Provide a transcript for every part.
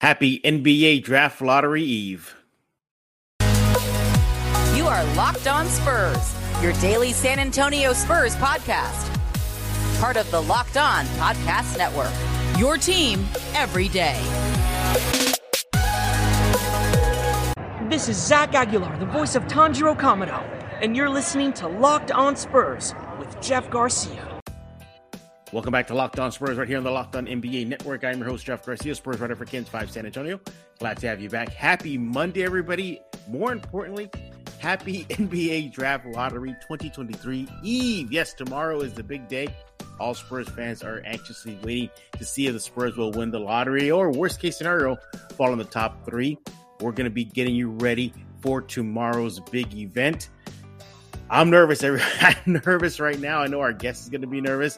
Happy NBA Draft Lottery Eve. You are Locked On Spurs, your daily San Antonio Spurs podcast. Part of the Locked On Podcast Network. Your team every day. This is Zach Aguilar, the voice of Tanjiro Kamado, and you're listening to Locked On Spurs with Jeff Garcia. Welcome back to Locked On Spurs right here on the Locked On NBA Network. I'm your host, Jeff Garcia, Spurs writer for KENS 5 San Antonio. Glad to have you back. Happy Monday, everybody. More importantly, happy NBA Draft Lottery 2023 Eve. Yes, tomorrow is the big day. All Spurs fans are anxiously waiting to see if the Spurs will win the lottery or, worst case scenario, fall in the top three. We're going to be getting you ready for tomorrow's big event. I'm nervous. I'm nervous right now. I know our guest is going to be nervous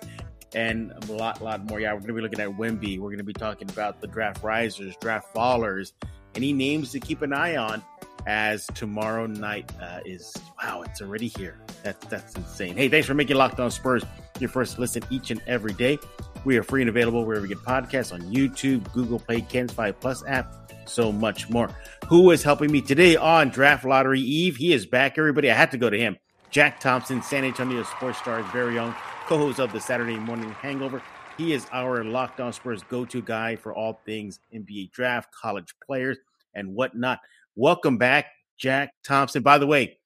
and a lot, lot more. Yeah, we're going to be looking at Wemby. We're going to be talking about the draft risers, draft fallers, any names to keep an eye on as tomorrow night uh, is wow, it's already here. That's that's insane. Hey, thanks for making Locked On Spurs your first listen each and every day. We are free and available wherever you get podcasts on YouTube, Google Play, KENS 5 Plus app, so much more. Who is helping me today on Draft Lottery Eve? He is back, everybody. I had to go to him. Jack Thompson, San Antonio Sports Star's very own co-host of the Saturday Morning Hangover. He is our Locked On Spurs go-to guy for all things NBA draft, college players, and whatnot. Welcome back, Jack Thompson. By the way,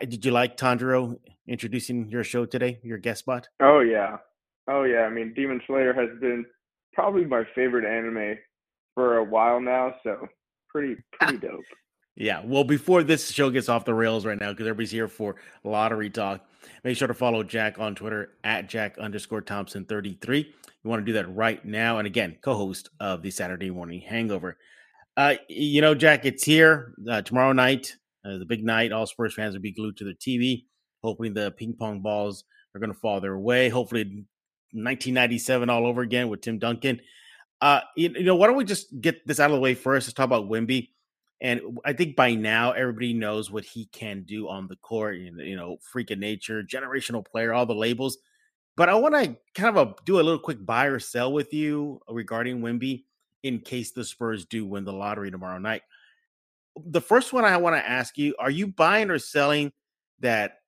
did you like Tanjiro introducing your show today, your guest spot? Oh yeah, oh yeah. I mean, Demon Slayer has been probably my favorite anime for a while now, so pretty pretty dope. Yeah. Well, before this show gets off the rails right now, because everybody's here for lottery talk, make sure to follow Jack on Twitter at Jack underscore Thompson 33. You want to do that right now. And again, co host of the Saturday Morning Hangover. Uh, you know, Jack, it's here uh, tomorrow night, uh, the big night. All Spurs fans will be glued to their TV, hoping the ping pong balls are going to fall their way. Hopefully, 1997 all over again with Tim Duncan. Uh, you, you know, why don't we just get this out of the way first? Let's talk about Wemby. And I think by now everybody knows what he can do on the court. You know, freak of nature, generational player, all the labels. But I want to kind of a, do a little quick buy or sell with you regarding Wemby in case the Spurs do win the lottery tomorrow night. The first one I want to ask you: Are you buying or selling that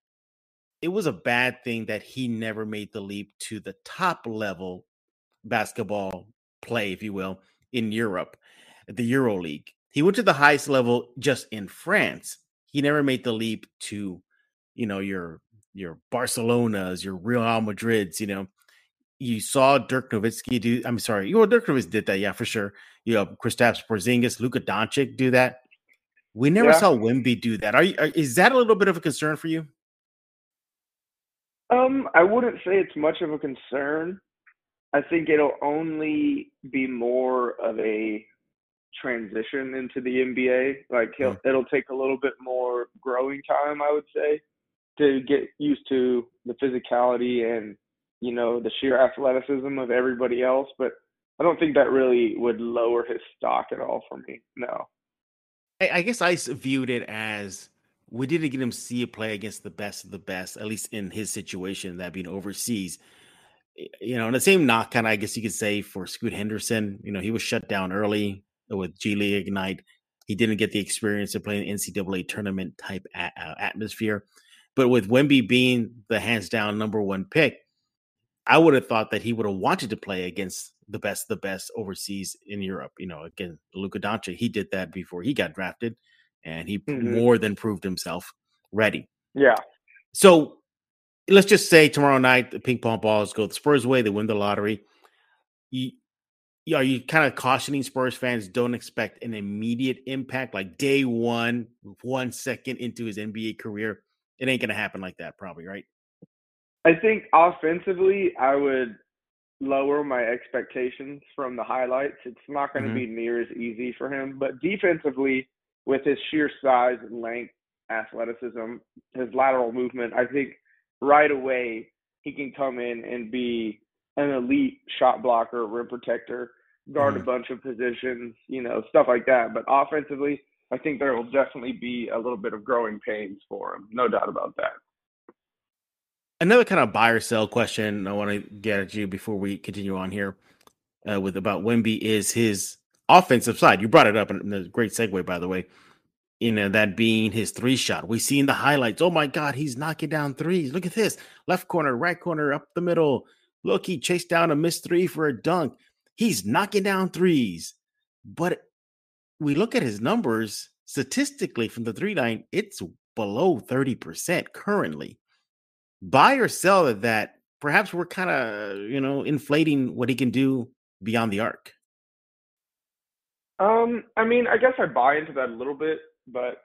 it was a bad thing that he never made the leap to the top level basketball play, if you will, in Europe, the Euro League? He went to the highest level just in France. He never made the leap to, you know, your your Barcelona's, your Real Madrid's, you know. You saw Dirk Nowitzki do. I'm sorry, you know, Dirk Nowitzki did that, yeah, for sure. You know, Kristaps Porzingis, Luka Doncic do that. We never yeah. saw Wemby do that. Are you? Are, is that a little bit of a concern for you? Um, I wouldn't say it's much of a concern. I think it'll only be more of a transition into the NBA. Like he'll, mm. it'll take a little bit more growing time, I would say, to get used to the physicality and you know the sheer athleticism of everybody else. But I don't think that really would lower his stock at all for me. No. I, I guess I viewed it as we didn't get him see a play against the best of the best, at least in his situation, that being overseas. You know, and the same knock kind of, I guess you could say, for Scoot Henderson. You know, he was shut down early with G League Ignite. He didn't get the experience of playing NCAA tournament type a- uh, atmosphere. But with Wemby being the hands down number one pick, I would have thought that he would have wanted to play against the best, the best overseas in Europe. You know, again, Luka Doncic, he did that before he got drafted, and he mm-hmm. more than proved himself ready. Yeah. So let's just say tomorrow night the ping pong balls go the Spurs' way, they win the lottery. Are you kind of cautioning Spurs fans don't expect an immediate impact like day one, one second into his NBA career? It ain't going to happen like that, probably, right? I think offensively, I would lower my expectations from the highlights. It's not going to mm-hmm. be near as easy for him. But defensively, with his sheer size and length, athleticism, his lateral movement, I think right away he can come in and be an elite shot blocker, rim protector guard mm-hmm. a bunch of positions, you know, stuff like that. But offensively, I think there will definitely be a little bit of growing pains for him. No doubt about that. Another kind of buy or sell question I want to get at you before we continue on here uh, with about Wemby is his offensive side. You brought it up, and a great segue, by the way. You know, that being his three shot. We see in the highlights, oh my God, he's knocking down threes. Look at this left corner, right corner, up the middle. Look, he chased down a missed three for a dunk. He's knocking down threes. But we look at his numbers statistically from the three line, it's below 30% currently. Buy or sell that perhaps we're kind of, you know, inflating what he can do beyond the arc. Um, I mean, I guess I buy into that a little bit, but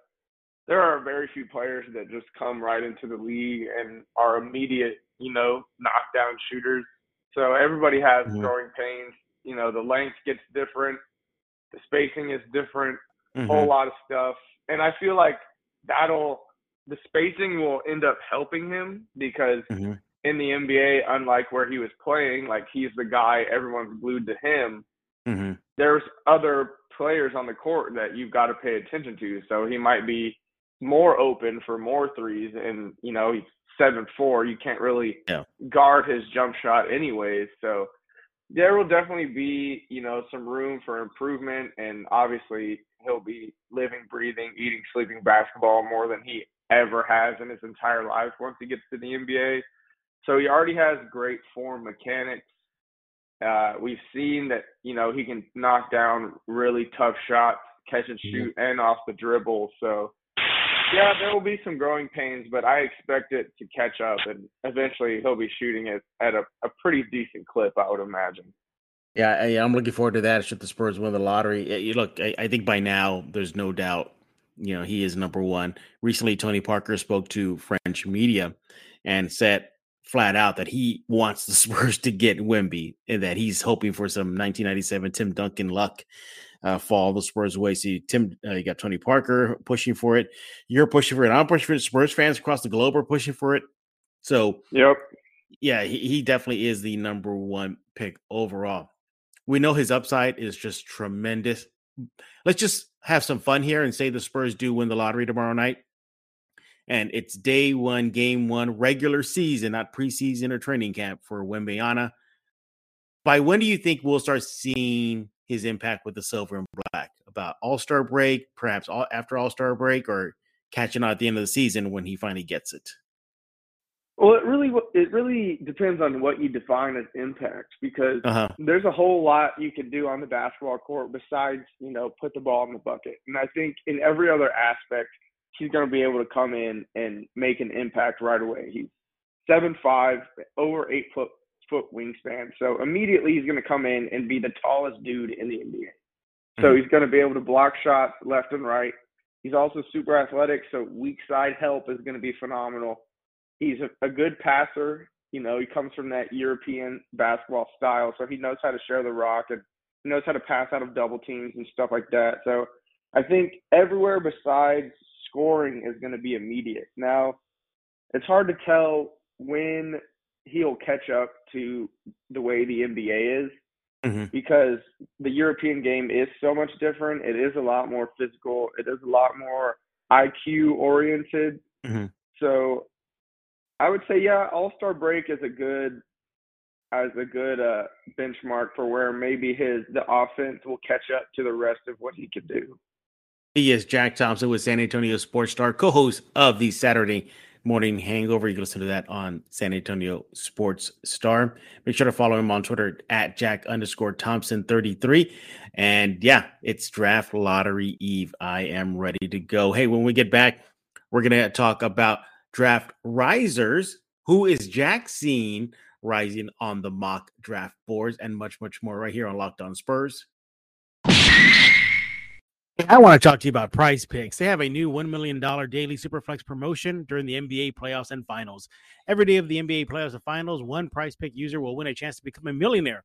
there are very few players that just come right into the league and are immediate, you know, knockdown shooters. So everybody has mm-hmm. growing pains. You know, the length gets different, the spacing is different, a mm-hmm. whole lot of stuff. And I feel like that'll the spacing will end up helping him because mm-hmm. in the NBA, unlike where he was playing, like he's the guy everyone's glued to him. Mm-hmm. There's other players on the court that you've got to pay attention to. So he might be more open for more threes, and you know he's seven four. You can't really yeah. guard his jump shot anyways. So there will definitely be you know some room for improvement, and obviously he'll be living, breathing, eating, sleeping basketball more than he ever has in his entire life once he gets to the NBA. So he already has great form mechanics. Uh, we've seen that you know he can knock down really tough shots, catch and shoot, and off the dribble. So yeah, there will be some growing pains, but I expect it to catch up, and eventually he'll be shooting it at a, a pretty decent clip, I would imagine. Yeah, I, am looking forward to that. Should the Spurs win the lottery, you look, I, I think by now there's no doubt you know, he is number one. Recently, Tony Parker spoke to French media and said flat out that he wants the Spurs to get Wemby and that he's hoping for some 1997 Tim Duncan luck uh, fall the Spurs away. See, Tim, uh, you got Tony Parker pushing for it. You're pushing for it. I'm pushing for it. Spurs fans across the globe are pushing for it. So, yep. Yeah, he, he definitely is the number one pick overall. We know his upside is just tremendous. Let's just have some fun here and say the Spurs do win the lottery tomorrow night. And it's day one, game one, regular season, not preseason or training camp for Wembanyama. By when do you think we'll start seeing his impact with the silver and black? About All Star break, perhaps all, after All Star break, or catching on at the end of the season when he finally gets it? Well, it really it really depends on what you define as impact because uh-huh. there's a whole lot you can do on the basketball court besides you know put the ball in the bucket. And I think in every other aspect, he's going to be able to come in and make an impact right away. He's seven five, over eight foot foot wingspan, so immediately he's going to come in and be the tallest dude in the NBA. So mm-hmm. he's going to be able to block shots left and right. He's also super athletic, so weak side help is going to be phenomenal He's a, a good passer. You know, he comes from that European basketball style, so he knows how to share the rock and he knows how to pass out of double teams and stuff like that. So I think everywhere besides scoring is going to be immediate. Now, it's hard to tell when he'll catch up to the way the NBA is mm-hmm. because the European game is so much different. It is a lot more physical. It is a lot more IQ oriented. Mm-hmm. So I would say yeah, All Star break is a good as a good uh, benchmark for where maybe his the offense will catch up to the rest of what he could do. He is Jack Thompson with San Antonio Sports Star, co-host of the Saturday Morning Hangover. You can listen to that on San Antonio Sports Star. Make sure to follow him on Twitter at Jack underscore Thompson 33. And yeah, it's draft lottery eve. I am ready to go. Hey, when we get back, we're gonna talk about draft risers. Who is Jack seeing rising on the mock draft boards and much, much more right here on Locked On Spurs? I want to talk to you about prize picks. They have a new $1 million daily superflex promotion during the NBA playoffs and finals. Every day of the NBA playoffs and finals, one prize pick user will win a chance to become a millionaire.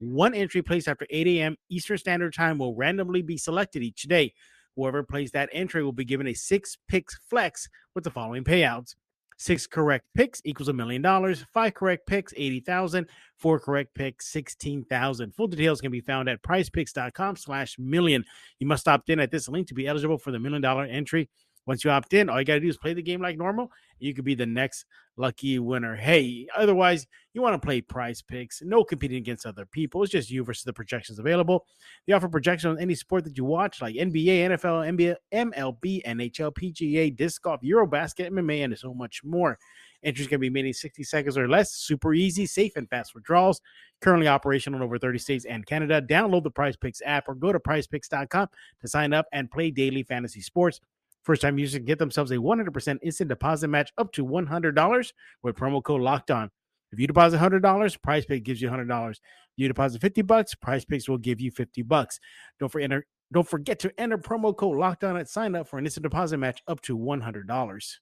One entry placed after 8 a.m. Eastern Standard Time will randomly be selected each day. Whoever plays that entry will be given a six picks flex with the following payouts. Six correct picks equals a million dollars. Five correct picks, 80,000. Four correct picks, 16,000. Full details can be found at prizepicks.com slash million. You must opt in at this link to be eligible for the million dollar entry. Once you opt in, all you got to do is play the game like normal. You could be the next lucky winner. Hey, otherwise, you want to play prize picks, no competing against other people. It's just you versus the projections available. They offer projections on any sport that you watch, like NBA, NFL, NBA, MLB, NHL, PGA, disc golf, Eurobasket, MMA, and so much more. Entries can be made in 60 seconds or less. Super easy, safe, and fast withdrawals. Currently operational in over 30 states and Canada. Download the Prize Picks app or go to prizepicks.com to sign up and play daily fantasy sports. First time users get themselves a 100% instant deposit match up to $100 with promo code locked on. If you deposit $100, Prize Pick gives you $100. You deposit 50 bucks, Prize Picks will give you 50 bucks. Don't forget, don't forget to enter promo code locked on at sign up for an instant deposit match up to $100.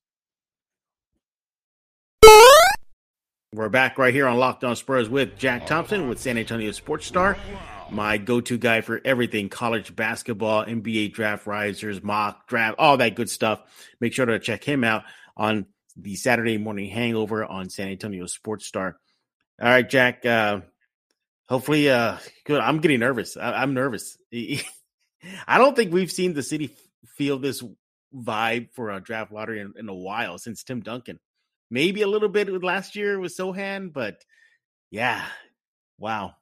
We're back right here on Locked On Spurs with Jack Thompson with San Antonio Sports Star, my go-to guy for everything college basketball, NBA draft risers, mock draft, all that good stuff. Make sure to check him out on the Saturday morning hangover on San Antonio Sports Star. All right, Jack. Uh, hopefully, uh, good. I'm getting nervous. I, am nervous. I don't think we've seen the city feel this vibe for a draft lottery in, in a while since Tim Duncan maybe a little bit with last year with Sochan, but yeah, wow,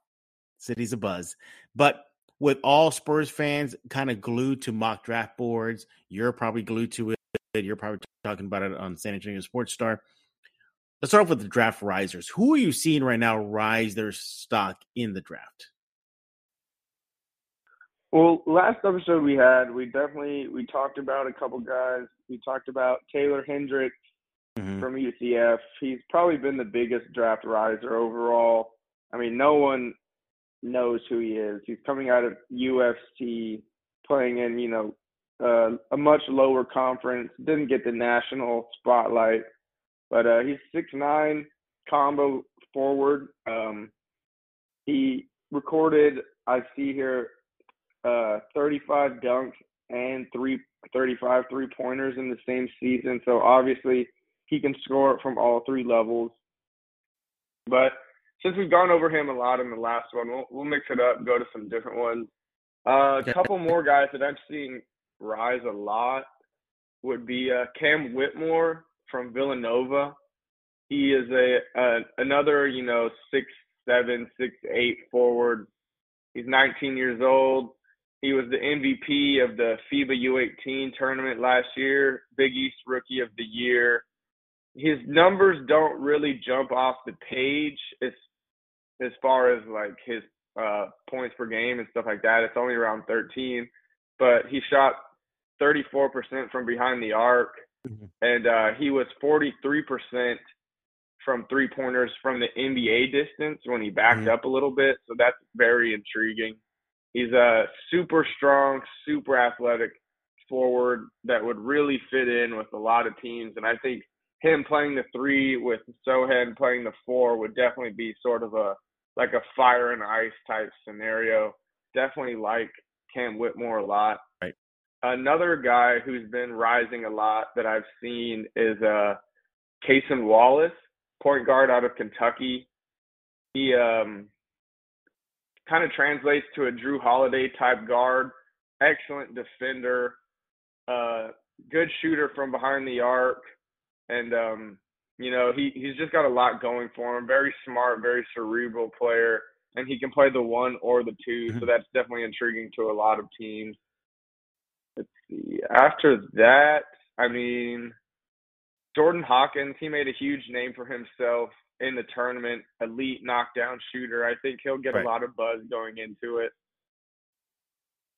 city's a buzz. But with all Spurs fans kind of glued to mock draft boards, you're probably glued to it. You're probably talking about it on San Antonio Sports Star. Let's start off with the draft risers. Who are you seeing right now rise their stock in the draft? Well, last episode we had, we definitely we talked about a couple guys. We talked about Taylor Hendricks. From UCF. He's probably been the biggest draft riser overall. I mean, no one knows who he is. He's coming out of UCF, playing in you know uh, a much lower conference. Didn't get the national spotlight, but uh, he's six nine combo forward. Um, he recorded, I see here, uh, 35 dunks and three 35 three pointers in the same season. So obviously he can score from all three levels. But since we've gone over him a lot in the last one, we'll, we'll mix it up, go to some different ones. Uh, a couple more guys that I've seen rise a lot would be uh, Cam Whitmore from Villanova. He is a, a another you know six seven six eight forward. He's 19 years old. He was the MVP of the FIBA U18 tournament last year, Big East Rookie of the Year his numbers don't really jump off the page as as far as like his uh, points per game and stuff like that. It's only around 13, but he shot 34% from behind the arc, mm-hmm. and uh, he was 43% from three pointers from the NBA distance when he backed mm-hmm. up a little bit. So that's very intriguing. He's a super strong, super athletic forward that would really fit in with a lot of teams, and I think him playing the three with Sochan playing the four would definitely be sort of a like a fire and ice type scenario. Definitely like Cam Whitmore a lot. Right. Another guy who's been rising a lot that I've seen is uh Cason Wallace, point guard out of Kentucky. He um kind of translates to a Jrue Holiday type guard, excellent defender, uh good shooter from behind the arc and um, you know he he's just got a lot going for him. Very smart, very cerebral player, and he can play the one or the 2 mm-hmm. so that's definitely intriguing to a lot of teams. Let's see. After that, I mean, Jordan Hawkins, he made a huge name for himself in the tournament. Elite knockdown shooter. I think he'll get right. a lot of buzz going into it.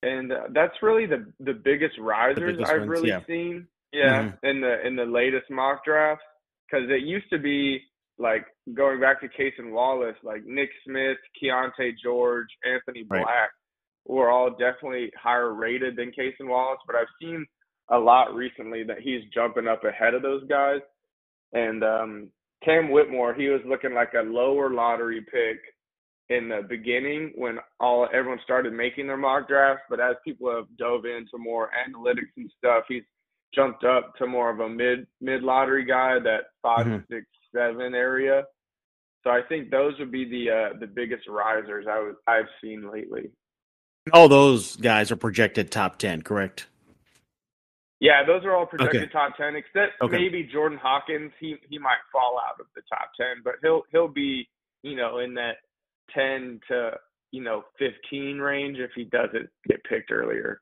And uh, that's really the the biggest risers the I've ones, really yeah. seen. Yeah, mm-hmm. in the in the latest mock draft, because it used to be like going back to Cason Wallace, like Nick Smith, Keyonte George, Anthony Black right. were all definitely higher rated than Cason Wallace, but I've seen a lot recently that he's jumping up ahead of those guys. And um, Cam Whitmore, he was looking like a lower lottery pick in the beginning when all everyone started making their mock drafts, but as people have dove into more analytics and stuff, he's jumped up to more of a mid mid lottery guy, that 5 mm-hmm. six, seven area. So I think those would be the uh, the biggest risers I was I've seen lately. All those guys are projected top ten, correct? Yeah, those are all projected Okay. top ten, except Okay. maybe Jordan Hawkins. He he might fall out of the top ten, but he'll he'll be you know in that ten to you know fifteen range if he doesn't get picked earlier.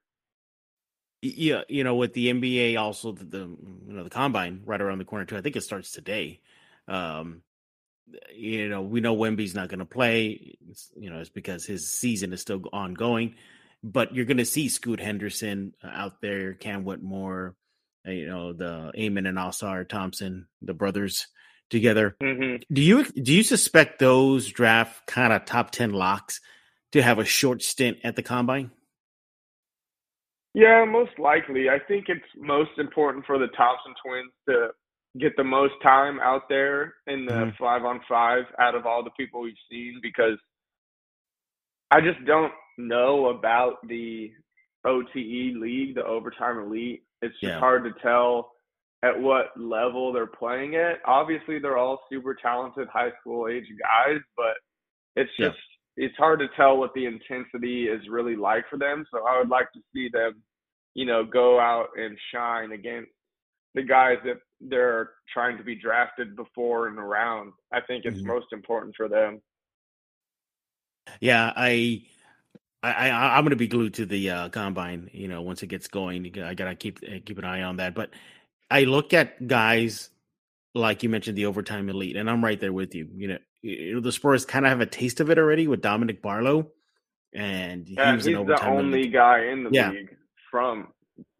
Yeah, you know, with the NBA, also the, the you know the combine right around the corner too. I think it starts today. Um, you know, we know Wemby's not going to play. It's, you know, it's because his season is still ongoing. But you're going to see Scoot Henderson uh, out there, Cam Whitmore, uh, you know, the Amen and Ausar Thompson, the brothers together. hmm Do you do you suspect those draft kind of top ten locks to have a short stint at the combine? Yeah, most likely. I think it's most important for the Thompson twins to get the most time out there in the Mhm. five on five out of all the people we've seen because I just don't know about the OTE league, the overtime elite. It's just Yeah. hard to tell at what level they're playing at. Obviously, they're all super talented high school age guys, but it's just it's hard to tell what the intensity is really like for them. So I would like to see them, you know, go out and shine against the guys that they're trying to be drafted before and around. I think it's Mhm. most important for them. Yeah, I, I, I I'm going to be glued to the uh, combine. You know, once it gets going, I gotta keep uh, keep an eye on that. But I look at guys like you mentioned, the overtime elite, and I'm right there with you. You know, you know the Spurs kind of have a taste of it already with Dominic Barlow, and he Yeah, he's an the only elite. guy in the Yeah. league from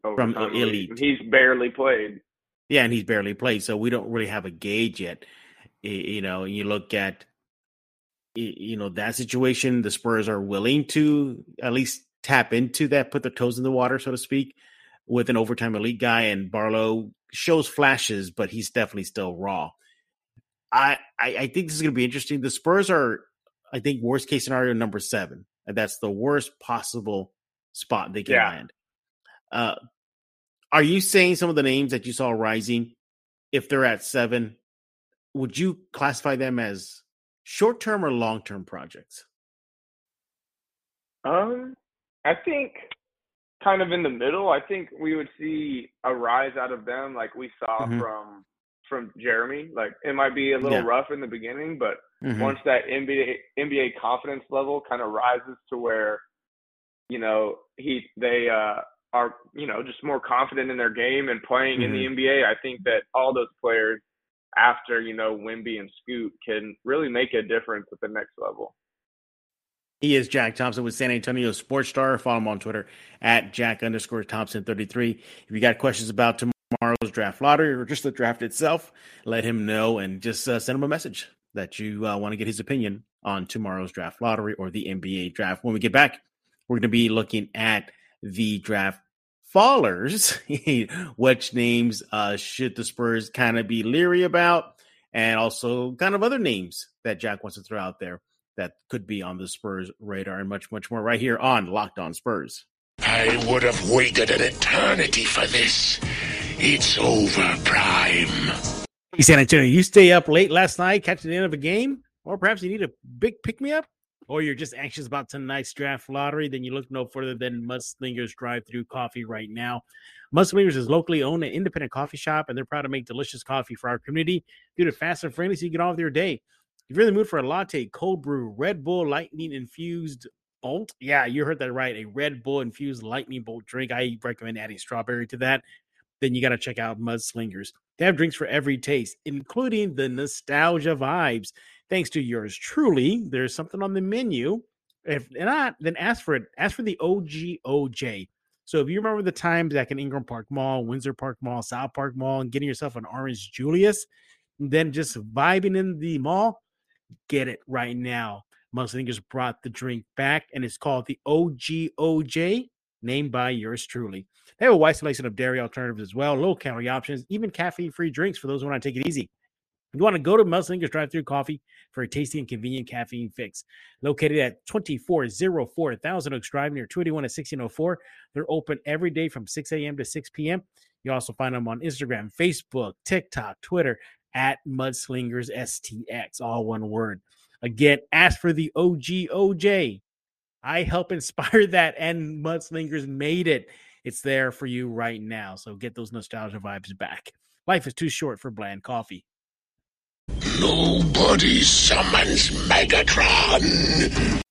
From, elite. He's barely played. Yeah, and he's barely played, so we don't really have a gauge yet. You know, you look at you know that situation. The Spurs are willing to at least tap into that, put their toes in the water, so to speak, with an overtime elite guy. And Barlow shows flashes, but he's definitely still raw. I I, I think this is going to be interesting. The Spurs are, I think, worst case scenario number seven, and that's the worst possible spot they can Yeah. land. Uh, are you saying some of the names that you saw rising, if they're at seven, would you classify them as short term or long term projects? Um, I think kind of in the middle. I think we would see a rise out of them, like we saw Mhm. from from Jeremy. Like it might be a little Yeah. rough in the beginning, but Mhm. once that NBA NBA confidence level kind of rises to where you know he they uh are you know just more confident in their game and playing in the NBA, I think that all those players after you know Wemby and Scoot can really make a difference at the next level. He is Jack Thompson with San Antonio Sports Star. Follow him on Twitter at Jack underscore Thompson 33. If you got questions about tomorrow's draft lottery or just the draft itself, let him know and just uh, send him a message that you uh, want to get his opinion on tomorrow's draft lottery or the NBA draft. When we get back, we're going to be looking at the draft fallers, which names uh, should the Spurs kind of be leery about, and also kind of other names that Jack wants to throw out there that could be on the Spurs radar and much, much more right here on Locked On Spurs. I would have waited an eternity for this. It's over, Prime. Hey, San Antonio, you stay up late last night catching the end of a game, or perhaps you need a big pick me up, or you're just anxious about tonight's draft lottery, then you look no further than Mudslingers Drive Through Coffee right now. Mudslingers is locally owned and independent coffee shop, and they're proud to make delicious coffee for our community. Do it fast and friendly so you get with your day. If you're in the mood for a latte, cold brew, Red Bull lightning infused bolt, yeah, you heard that right. A Red Bull infused lightning bolt drink. I recommend adding strawberry to that. Then you got to check out Mudslingers. They have drinks for every taste, including the nostalgia vibes. Thanks to yours truly, there's something on the menu. If not, then ask for it. Ask for the OGOJ. So if you remember the times back in Ingram Park Mall, Windsor Park Mall, South Park Mall, and getting yourself an Orange Julius, then just vibing in the mall, get it right now. Mudslingers brought the drink back, and it's called the OGOJ, named by yours truly. They have a wide selection of dairy alternatives as well, low calorie options, even caffeine free drinks for those who want to take it easy. You want to go to Mudslingers Drive Through Coffee for a tasty and convenient caffeine fix. Located at 2404 Thousand Oaks Drive near 281 and 1604. They're open every day from 6 a.m. to 6 p.m. You also find them on Instagram, Facebook, TikTok, Twitter at Mudslingers STX, all one word. Again, ask for the OGOJ. I help inspire that, and Mudslingers made it. It's there for you right now. So get those nostalgia vibes back. Life is too short for bland coffee. Nobody summons Megatron.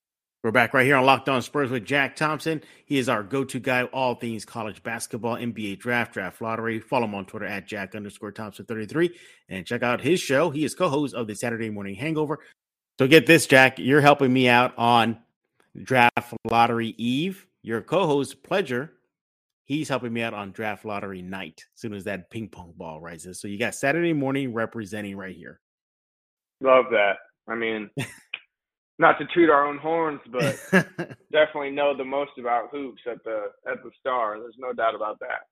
We're back right here on Locked On Spurs with Jack Thompson. He is our go-to guy, all things college basketball, NBA draft, draft lottery. Follow him on Twitter at Jack underscore Thompson 33 and check out his show. He is co-host of the Saturday Morning Hangover. So get this, Jack. You're helping me out on draft lottery eve. Your co-host, Pledger, he's helping me out on draft lottery night as soon as that ping pong ball rises. So you got Saturday morning representing right here. Love that. I mean, not to toot our own horns, but definitely know the most about hoops at the at the Star. There's no doubt about that.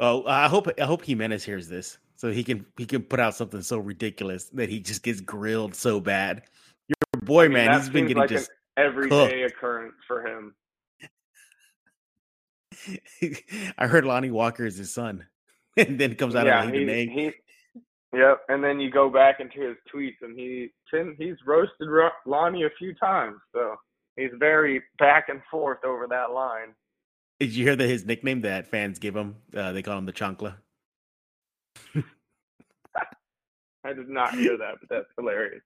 Oh, I hope I hope Jimenez hears this, so he can he can put out something so ridiculous that he just gets grilled so bad. Your boy, I mean, man, he's been getting like just. an everyday occurrence for him. I heard Lonnie Walker is his son, and then comes out yeah, of he, the name. he, yep. And then you go back into his tweets, and he can he's roasted Lonnie a few times, so he's very back and forth over that line. Did you hear that his nickname that fans give him? Uh, they call him the Chancla. I did not hear that, but that's hilarious.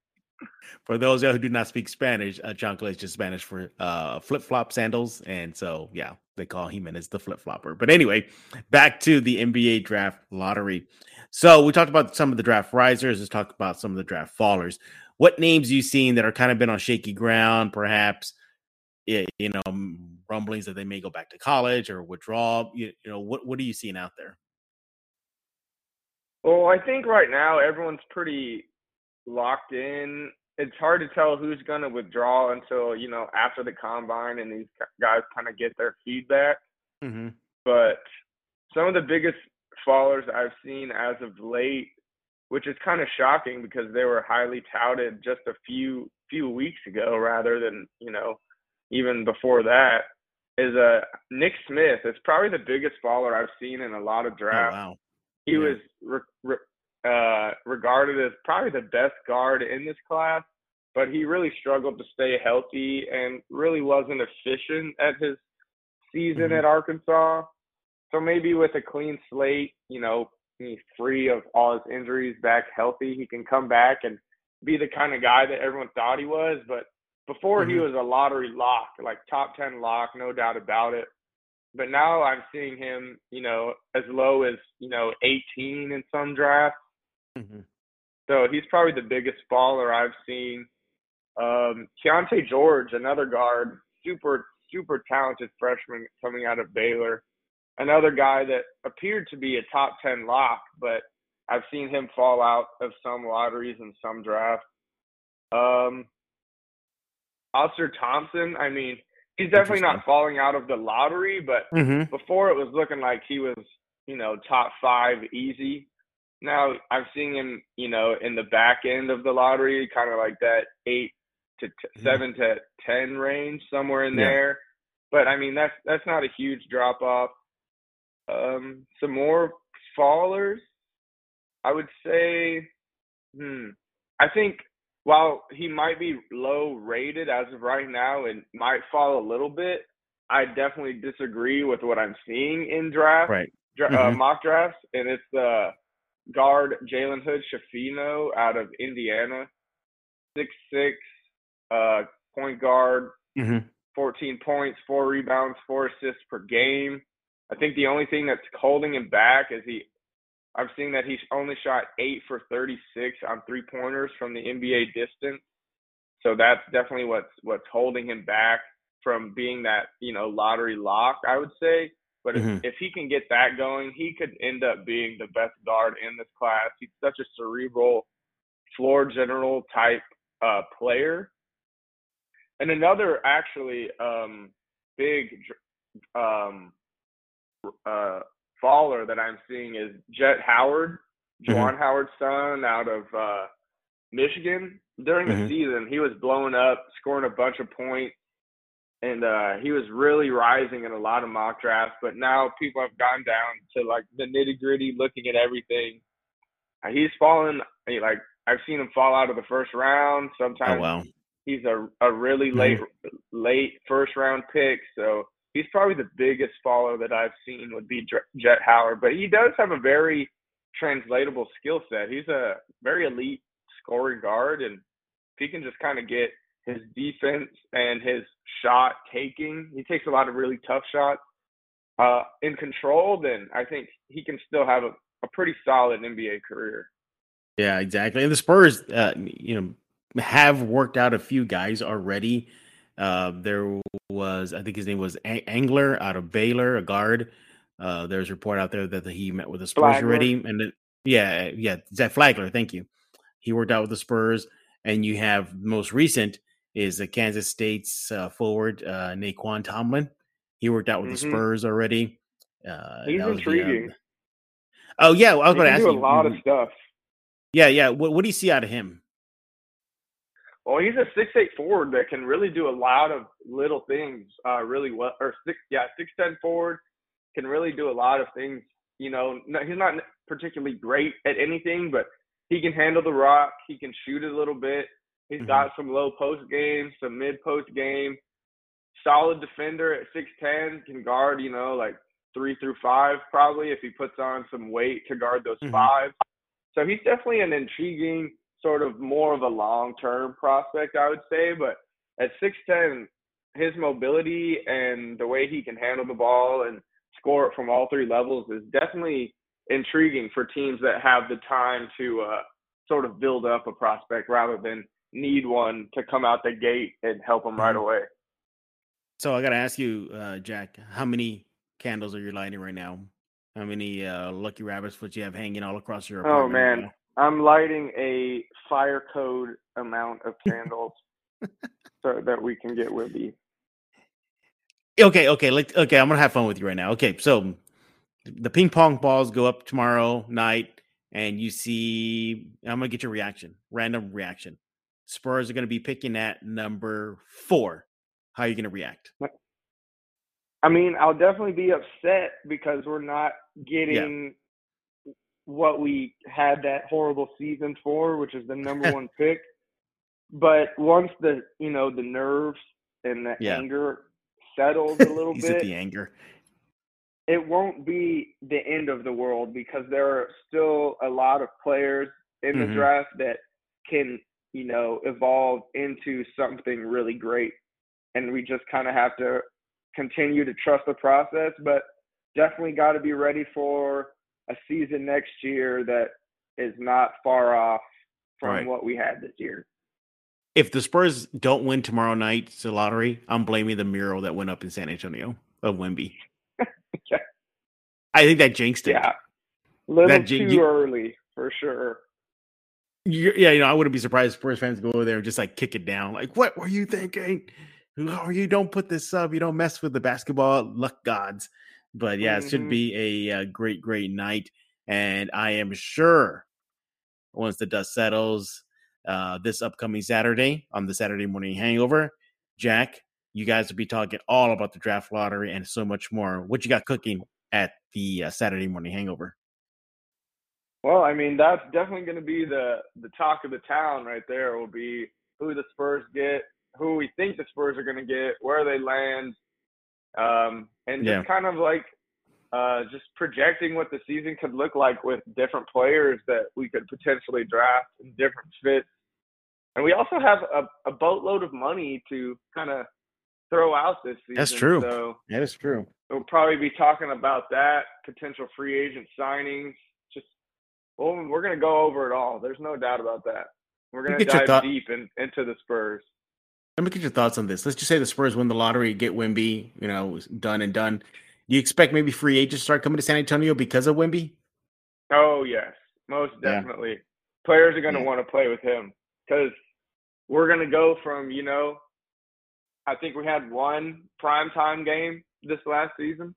For those who do not speak Spanish, uh, chancla is just Spanish for uh, flip flop sandals, and so yeah, they call him Jimenez the flip flopper. But anyway, back to the NBA draft lottery. So we talked about some of the draft risers. Let's talk about some of the draft fallers. What names you seen that are kind of been on shaky ground, perhaps? You know, rumblings that they may go back to college or withdraw. You, you know, what what are you seeing out there? Well, I think right now everyone's pretty locked in. It's hard to tell who's going to withdraw until, you know, after the combine and these guys kind of get their feedback. Mm-hmm. But some of the biggest fallers I've seen as of late, which is kind of shocking because they were highly touted just a few few weeks ago rather than, you know, even before that, is uh Nick Smith. It's probably the biggest faller I've seen in a lot of Oh drafts. wow! He Yeah. was re- re- uh, regarded as probably the best guard in this class, but he really struggled to stay healthy and really wasn't efficient at his season Mhm. at Arkansas. So maybe with a clean slate, you know, he's free of all his injuries, back healthy, he can come back and be the kind of guy that everyone thought he was. But before he Mhm. was a lottery lock, like top 10 lock, no doubt about it but now I'm seeing him, you know, as low as you know 18 in some drafts. Mhm. So he's probably the biggest baller I've seen. Um, Keyonte George, another guard, super super talented freshman coming out of Baylor, another guy that appeared to be a top 10 lock, but I've seen him fall out of some lotteries and some drafts. Um, Ausar Thompson, I mean, he's definitely not falling out of the lottery, but Mhm. before it was looking like he was, you know, top five easy. Now I'm seeing him, you know, in the back end of the lottery, kind of like that eight to t- Mhm. seven to ten range, somewhere in Yeah. there. But I mean, that's that's not a huge drop off. Um, some more fallers, I would say. Hmm. I think while he might be low rated as of right now and might fall a little bit, I definitely disagree with what I'm seeing in draft Right. dra- uh, Mhm. mock drafts, and it's the guard Jalen Hood Schifino out of Indiana, six six, uh, point guard, Mhm. 14 points, four rebounds, four assists per game. I think the only thing that's holding him back is he. I've seen that he's only shot eight for 36 on three pointers from the NBA distance. So that's definitely what's what's holding him back from being that you know lottery lock. I would say. But if, Mhm. if he can get that going, he could end up being the best guard in this class. He's such a cerebral, floor general type uh, player. And another actually um, big um, uh, faller that I'm seeing is Jett Howard, Juwan Howard's son out of uh, Michigan. During the Mhm. season, he was blowing up, scoring a bunch of points, and uh, he was really rising in a lot of mock drafts. But now people have gone down to like the nitty gritty, looking at everything. Uh, He's fallen like I've seen him fall out of the first round. Oh Sometimes wow. he's a a really Mhm. late late first round pick. So he's probably the biggest follow that I've seen would be Jett Howard, but he does have a very translatable skill set. He's a very elite scoring guard, and if he can just kind of get his defense and his shot taking, he takes a lot of really tough shots uh, in control, then I think he can still have a, a pretty solid NBA career. Yeah, exactly. And the Spurs, uh, you know, have worked out a few guys already. Uh, there was, I think his name was a- Angler out of Baylor, a guard. Uh, there's a report out there that he met with the Spurs Flagler. already, and it, yeah, yeah, Zach Flagler. Thank you. He worked out with the Spurs, and you have most recent is the Kansas State's uh, forward uh, Nae'Qwan Tomlin. He worked out with mm-hmm. the Spurs already. Uh, He's intriguing. The, oh yeah, I was about to ask do you. a lot of stuff. Yeah, yeah. What, what do you see out of him? Well, he's a six eight forward that can really do a lot of little things uh, really well. Or six, yeah, six ten forward can really do a lot of things. You know, no, he's not particularly great at anything, but he can handle the rock. He can shoot it a little bit. He's mm-hmm. got some low post game, some mid post game. Solid defender at six ten can guard. You know, like three through five probably if he puts on some weight to guard those mm-hmm. five. So he's definitely an intriguing sort of more of a long term prospect, I would say. But at 6'10, his mobility and the way he can handle the ball and score it from all three levels is definitely intriguing for teams that have the time to uh, sort of build up a prospect rather than need one to come out the gate and help them right mm-hmm. away. So I got to ask you, uh, Jack, how many candles are you lighting right now? How many uh, lucky rabbit's foot you have hanging all across your apartment? Oh man, right I'm lighting a fire code amount of candles so that we can get Wemby. Okay, okay, like okay, I'm gonna have fun with you right now. Okay, so the ping pong balls go up tomorrow night, and you see, I'm gonna get your reaction, random reaction. Spurs are gonna be picking at number four. How are you gonna react? I mean, I'll definitely be upset because we're not getting what we had that horrible season for, which is the number one pick. But once the you know the nerves and the yeah. anger settles a little bit, the anger. It won't be the end of the world because there are still a lot of players in mm-hmm. the draft that can you know evolve into something really great, and we just kind of have to continue to trust the process. But definitely got to be ready for a season next year that is not far off from right. what we had this year. If the Spurs don't win tomorrow night's lottery, I'm blaming the mural that went up in San Antonio of Wemby. yeah. I think that jinxed it. Yeah, a little that too you, early for sure. Yeah, you know, I wouldn't be surprised if Spurs fans go over there and just like kick it down. Like, what were you thinking? Who are you? Don't put this up. You don't mess with the basketball luck gods. But yeah, mm-hmm. it should mm-hmm. be a, a uh, great, great night. And I am sure once the dust settles uh, this upcoming Saturday on the Saturday morning hangover, Jack, you guys will be talking all about the draft lottery and so much more. What you got cooking at the uh, Saturday morning hangover? Well, I mean, that's definitely going to be the the talk of the town right there. Will be who the Spurs get, who we think the Spurs are going to get, where they land, um, and just yeah. kind of like uh, just projecting what the season could look like with different players that we could potentially draft and different fits. And we also have a, a boatload of money to kind of throw out this season. That's true. So that is true. We'll probably be talking about that potential free agent signings. Well, we're going to go over it all. There's no doubt about that. We're going to dive thought- deep in, into the Spurs. Let me get your thoughts on this. Let's just say the Spurs win the lottery, get Wemby, you know, done and done. Do you expect maybe free agents start coming to San Antonio because of Wemby? Oh yes, most definitely. Yeah. Players are going to yeah. want to play with him because we're going to go from you know, I think we had one prime time game this last season.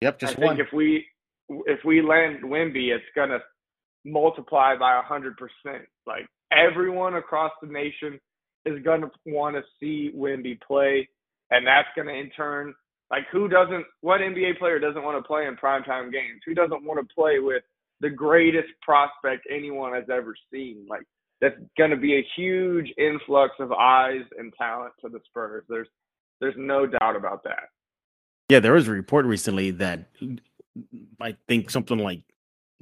Yep, just I one. think if we if we land Wemby, it's going to multiply by a hundred percent. Like everyone across the nation is going to want to see Wemby play, and that's going to in turn, like, who doesn't? What NBA player doesn't want to play in primetime games? Who doesn't want to play with the greatest prospect anyone has ever seen? Like, that's going to be a huge influx of eyes and talent to the Spurs. There's there's no doubt about that. Yeah, there was a report recently that I think something like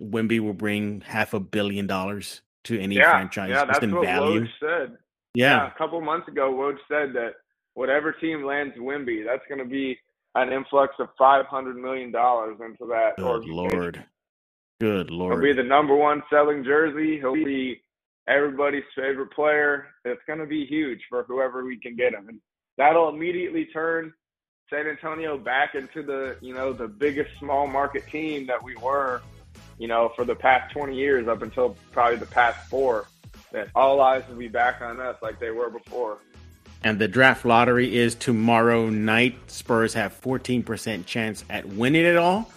Wemby will bring half a billion dollars to any yeah, franchise yeah, that's in what value. Woj said. Yeah. a couple months ago, Woj said that whatever team lands Wemby, that's going to be an influx of five hundred million dollars into that. Good lord. Good lord! He'll be the number one selling jersey. He'll be everybody's favorite player. It's going to be huge for whoever we can get him, and that'll immediately turn San Antonio back into the you know the biggest small market team that we were, you know, for the past 20 years up until probably the past four. That all eyes will be back on us like they were before. And the draft lottery is tomorrow night. Spurs have 14% chance at winning it all.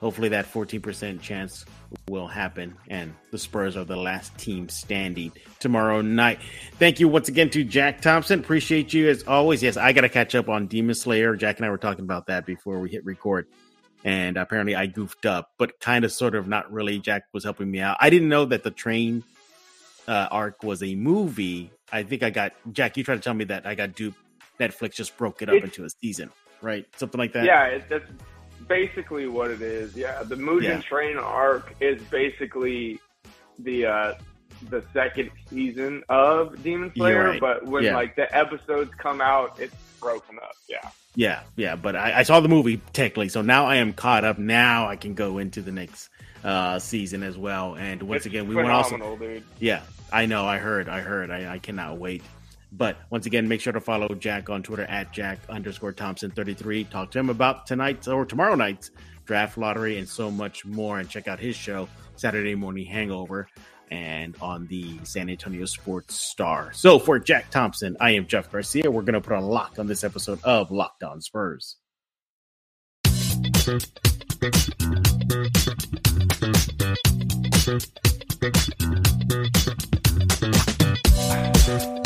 Hopefully, that 14% chance will happen, and the Spurs are the last team standing tomorrow night. Thank you once again to Jack Thompson. Appreciate you as always. Yes, I got to catch up on Demon Slayer. Jack and I were talking about that before we hit record, and apparently I goofed up, but kind of, sort of, not really. Jack was helping me out. I didn't know that the train uh, arc was a movie. I think I got Jack. You tried to tell me that I got duped. Netflix just broke it up It's- into a season, right? Something like that. Yeah, it, that's basically what it is. Yeah, the Mugen Yeah. Train arc is basically the uh, the second season of Demon Slayer, right. but when Yeah. like the episodes come out, it's broken up. Yeah. Yeah, yeah, but I, I saw the movie technically, so now I am caught up. Now I can go into the next uh season as well. And once It's again, we want to also dude. Yeah, I know. I heard. I heard. I, I cannot wait. But once again, make sure to follow Jack on Twitter at Jack underscore Thompson 33. Talk to him about tonight's or tomorrow night's draft lottery and so much more. And check out his show, Saturday Morning Hangover, and on the San Antonio Sports Star. So for Jack Thompson, I am Jeff Garcia. We're going to put a lock on this episode of Locked On Spurs.